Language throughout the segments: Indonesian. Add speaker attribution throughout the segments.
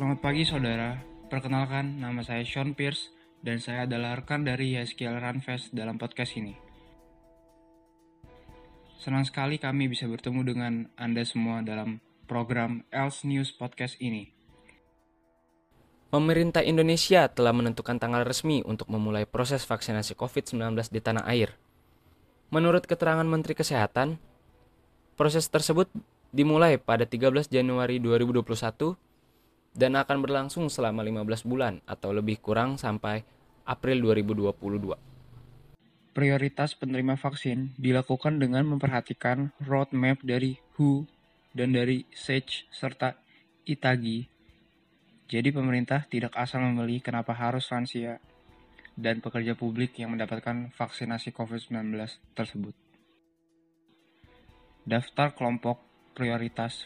Speaker 1: Selamat pagi saudara, perkenalkan nama saya Sean Pierce dan saya adalah rekan dari YSKL Runfest dalam podcast ini. Senang sekali kami bisa bertemu dengan Anda semua dalam program Els News Podcast ini.
Speaker 2: Pemerintah Indonesia telah menentukan tanggal resmi untuk memulai proses vaksinasi COVID-19 di tanah air. Menurut keterangan Menteri Kesehatan, proses tersebut dimulai pada 13 Januari 2021 dan akan berlangsung selama 15 bulan atau lebih kurang sampai April 2022.
Speaker 1: Prioritas penerima vaksin dilakukan dengan memperhatikan roadmap dari WHO dan dari SAGE serta ITAGI. Jadi pemerintah tidak asal memilih kenapa harus lansia dan pekerja publik yang mendapatkan vaksinasi COVID-19 tersebut. Daftar kelompok prioritas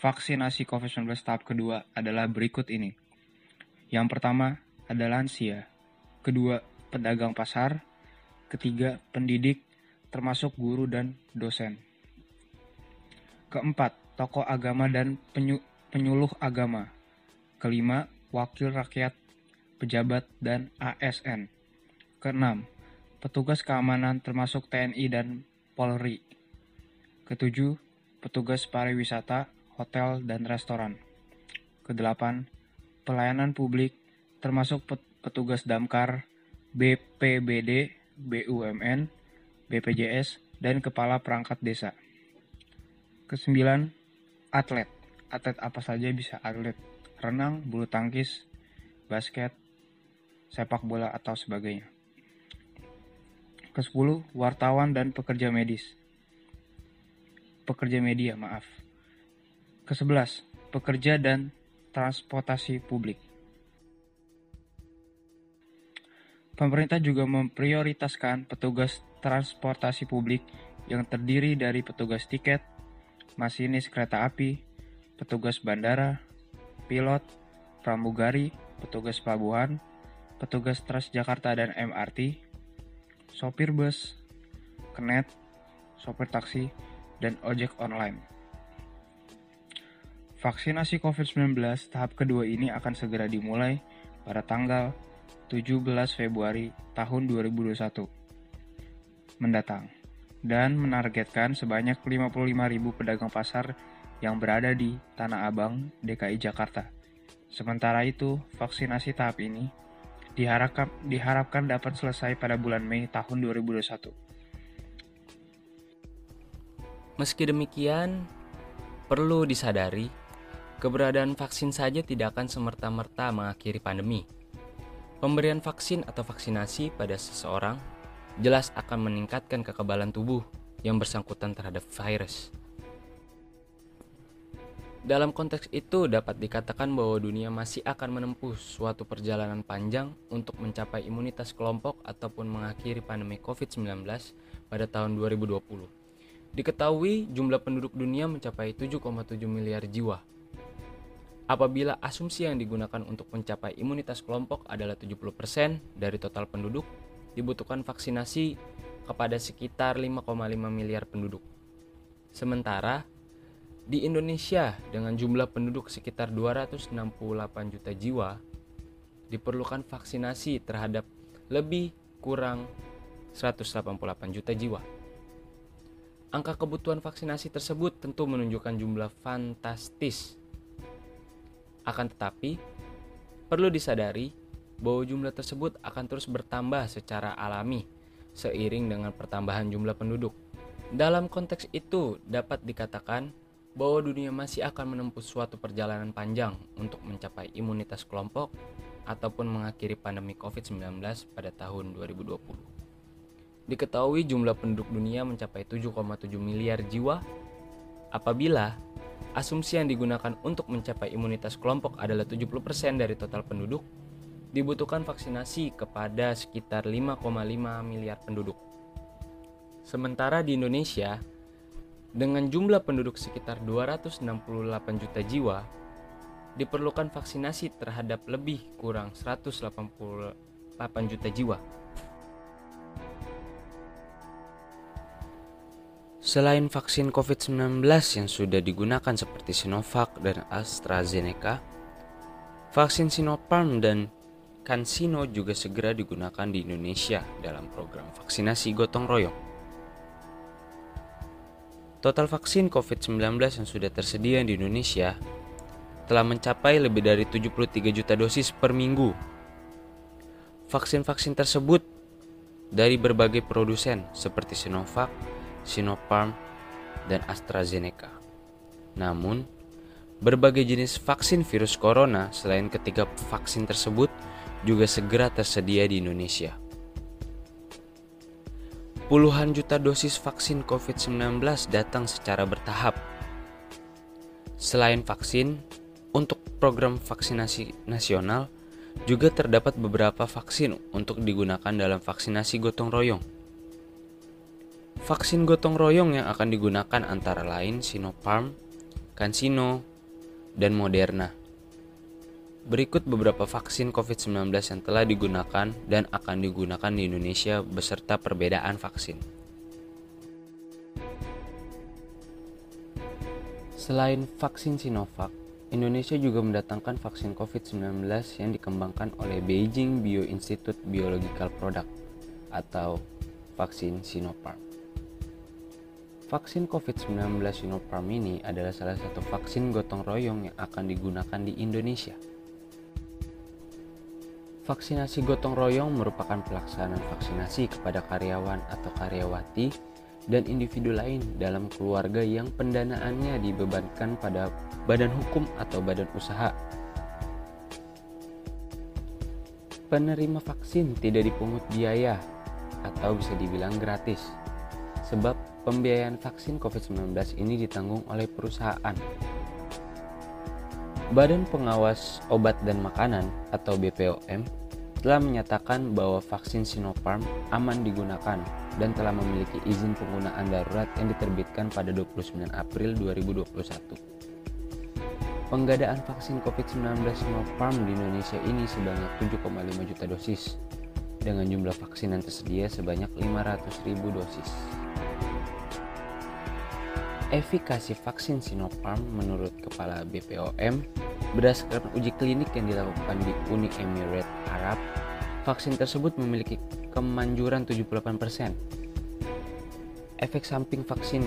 Speaker 1: vaksinasi COVID-19 tahap kedua adalah berikut ini. Yang pertama adalah lansia, kedua pedagang pasar, ketiga pendidik termasuk guru dan dosen. Keempat, tokoh agama dan penyu, penyuluh agama. Kelima, wakil rakyat pejabat, dan ASN. Keenam, petugas keamanan termasuk TNI dan Polri. Ketujuh, petugas pariwisata, hotel, dan restoran. Kedelapan, pelayanan publik termasuk petugas damkar, BPBD, BUMN, BPJS, dan kepala perangkat desa. Kesembilan, atlet. Atlet apa saja bisa atlet. Renang, bulu tangkis, basket, sepak bola, atau sebagainya. Ke-10, wartawan dan pekerja medis. Pekerja media, maaf. Ke-11, pekerja dan transportasi publik. Pemerintah juga memprioritaskan petugas transportasi publik yang terdiri dari petugas tiket, masinis kereta api, petugas bandara, pilot, pramugari, petugas pelabuhan, petugas Transjakarta dan MRT, sopir bus, kenet, sopir taksi, dan ojek online. Vaksinasi COVID-19 tahap kedua ini akan segera dimulai pada tanggal 17 Februari tahun 2021 mendatang dan menargetkan sebanyak 55.000 pedagang pasar yang berada di Tanah Abang, DKI Jakarta. Sementara itu, vaksinasi tahap ini diharapkan, diharapkan dapat selesai pada bulan Mei tahun 2021.
Speaker 2: Meski demikian, perlu disadari, keberadaan vaksin saja tidak akan semerta-merta mengakhiri pandemi. Pemberian vaksin atau vaksinasi pada seseorang jelas akan meningkatkan kekebalan tubuh yang bersangkutan terhadap virus. Dalam konteks itu dapat dikatakan bahwa dunia masih akan menempuh suatu perjalanan panjang untuk mencapai imunitas kelompok ataupun mengakhiri pandemi COVID-19 pada tahun 2020. Diketahui jumlah penduduk dunia mencapai 7,7 miliar jiwa. Apabila asumsi yang digunakan untuk mencapai imunitas kelompok adalah 70% dari total penduduk, dibutuhkan vaksinasi kepada sekitar 5,5 miliar penduduk. Sementara di Indonesia dengan jumlah penduduk sekitar 268 juta jiwa, diperlukan vaksinasi terhadap lebih kurang 188 juta jiwa. Angka kebutuhan vaksinasi tersebut tentu menunjukkan jumlah fantastis. Akan tetapi, perlu disadari bahwa jumlah tersebut akan terus bertambah secara alami seiring dengan pertambahan jumlah penduduk. Dalam konteks itu, dapat dikatakan bahwa dunia masih akan menempuh suatu perjalanan panjang untuk mencapai imunitas kelompok ataupun mengakhiri pandemi COVID-19 pada tahun 2020. Diketahui jumlah penduduk dunia mencapai 7,7 miliar jiwa apabila asumsi yang digunakan untuk mencapai imunitas kelompok adalah 70% dari total penduduk, dibutuhkan vaksinasi kepada sekitar 5,5 miliar penduduk. Sementara di Indonesia, dengan jumlah penduduk sekitar 268 juta jiwa, diperlukan vaksinasi terhadap lebih kurang 188 juta jiwa. Selain vaksin COVID-19 yang sudah digunakan seperti Sinovac dan AstraZeneca,
Speaker 3: Vaksin Sinopharm dan CanSino juga segera digunakan di Indonesia dalam program vaksinasi gotong royong. Total vaksin COVID-19 yang sudah tersedia di Indonesia telah mencapai lebih dari 73 juta dosis per minggu. Vaksin-vaksin tersebut dari berbagai produsen seperti Sinovac, Sinopharm, dan AstraZeneca. Namun, berbagai jenis vaksin virus corona selain ketiga vaksin tersebut juga segera tersedia di Indonesia. Puluhan juta dosis vaksin COVID-19 datang secara bertahap. Selain vaksin, untuk program vaksinasi nasional juga terdapat beberapa vaksin untuk digunakan dalam vaksinasi gotong royong. Vaksin gotong royong yang akan digunakan antara lain Sinopharm, CanSino, dan Moderna. Berikut beberapa vaksin COVID-19 yang telah digunakan dan akan digunakan di Indonesia beserta perbedaan vaksin. Selain vaksin Sinovac, Indonesia juga mendatangkan vaksin COVID-19 yang dikembangkan oleh Beijing Bio Institute Biological Product atau vaksin Sinopharm. Vaksin COVID-19 Sinopharm ini adalah salah satu vaksin gotong royong yang akan digunakan di Indonesia. Vaksinasi gotong royong merupakan pelaksanaan vaksinasi kepada karyawan atau karyawati dan individu lain dalam keluarga yang pendanaannya dibebankan pada badan hukum atau badan usaha. Penerima vaksin tidak dipungut biaya atau bisa dibilang gratis, sebab pembiayaan vaksin COVID-19 ini ditanggung oleh perusahaan. Badan Pengawas Obat dan Makanan atau BPOM telah menyatakan bahwa vaksin Sinopharm aman digunakan dan telah memiliki izin penggunaan darurat yang diterbitkan pada 29 April 2021. Penggadaan vaksin COVID-19 Sinopharm di Indonesia ini sebanyak 7,5 juta dosis dengan jumlah vaksin yang tersedia sebanyak 500 ribu dosis. Efikasi vaksin Sinopharm menurut Kepala BPOM berdasarkan uji klinik yang dilakukan di Uni Emirat Arab, vaksin tersebut memiliki kemanjuran 78%. Efek samping vaksin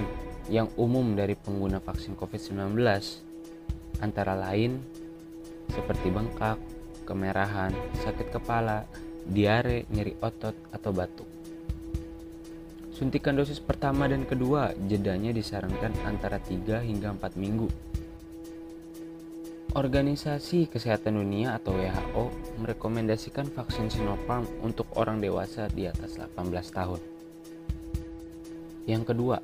Speaker 3: yang umum dari pengguna vaksin COVID-19 antara lain seperti bengkak, kemerahan, sakit kepala, diare, nyeri otot, atau batuk. Suntikan dosis pertama dan kedua jedanya disarankan antara 3 hingga 4 minggu. Organisasi Kesehatan Dunia atau WHO merekomendasikan vaksin Sinopharm untuk orang dewasa di atas 18 tahun. Yang kedua,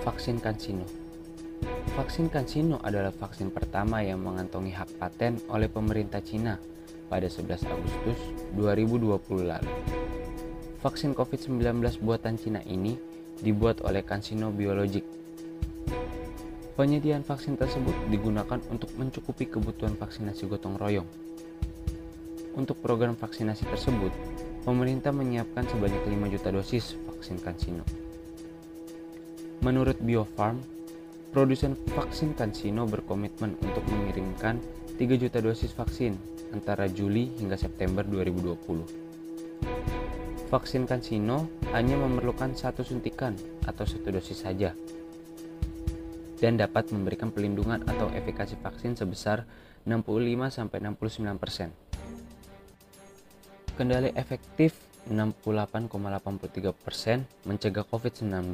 Speaker 3: vaksin CanSino. Vaksin CanSino adalah vaksin pertama yang mengantongi hak paten oleh pemerintah Cina pada 11 Agustus 2020 lalu. Vaksin COVID-19 buatan Cina ini dibuat oleh CanSino Biologic. Penyediaan vaksin tersebut digunakan untuk mencukupi kebutuhan vaksinasi gotong royong. Untuk program vaksinasi tersebut, pemerintah menyiapkan sebanyak 5 juta dosis vaksin CanSino. Menurut Biofarm, produsen vaksin CanSino berkomitmen untuk mengirimkan 3 juta dosis vaksin antara Juli hingga September 2020. Vaksin CanSino hanya memerlukan satu suntikan atau satu dosis saja dan dapat memberikan perlindungan atau efikasi vaksin sebesar 65-69%. Kendali efektif 68,83% mencegah COVID-19.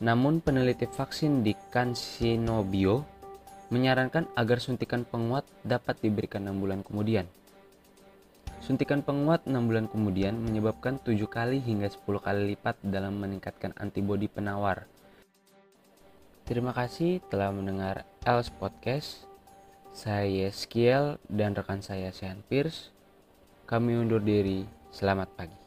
Speaker 3: Namun peneliti vaksin di CanSino Bio menyarankan agar suntikan penguat dapat diberikan 6 bulan kemudian. Suntikan penguat 6 bulan kemudian menyebabkan 7 kali hingga 10 kali lipat dalam meningkatkan antibodi penawar. Terima kasih telah mendengar Els Podcast. Saya Skiel dan rekan saya Sean Pierce. Kami undur diri. Selamat pagi.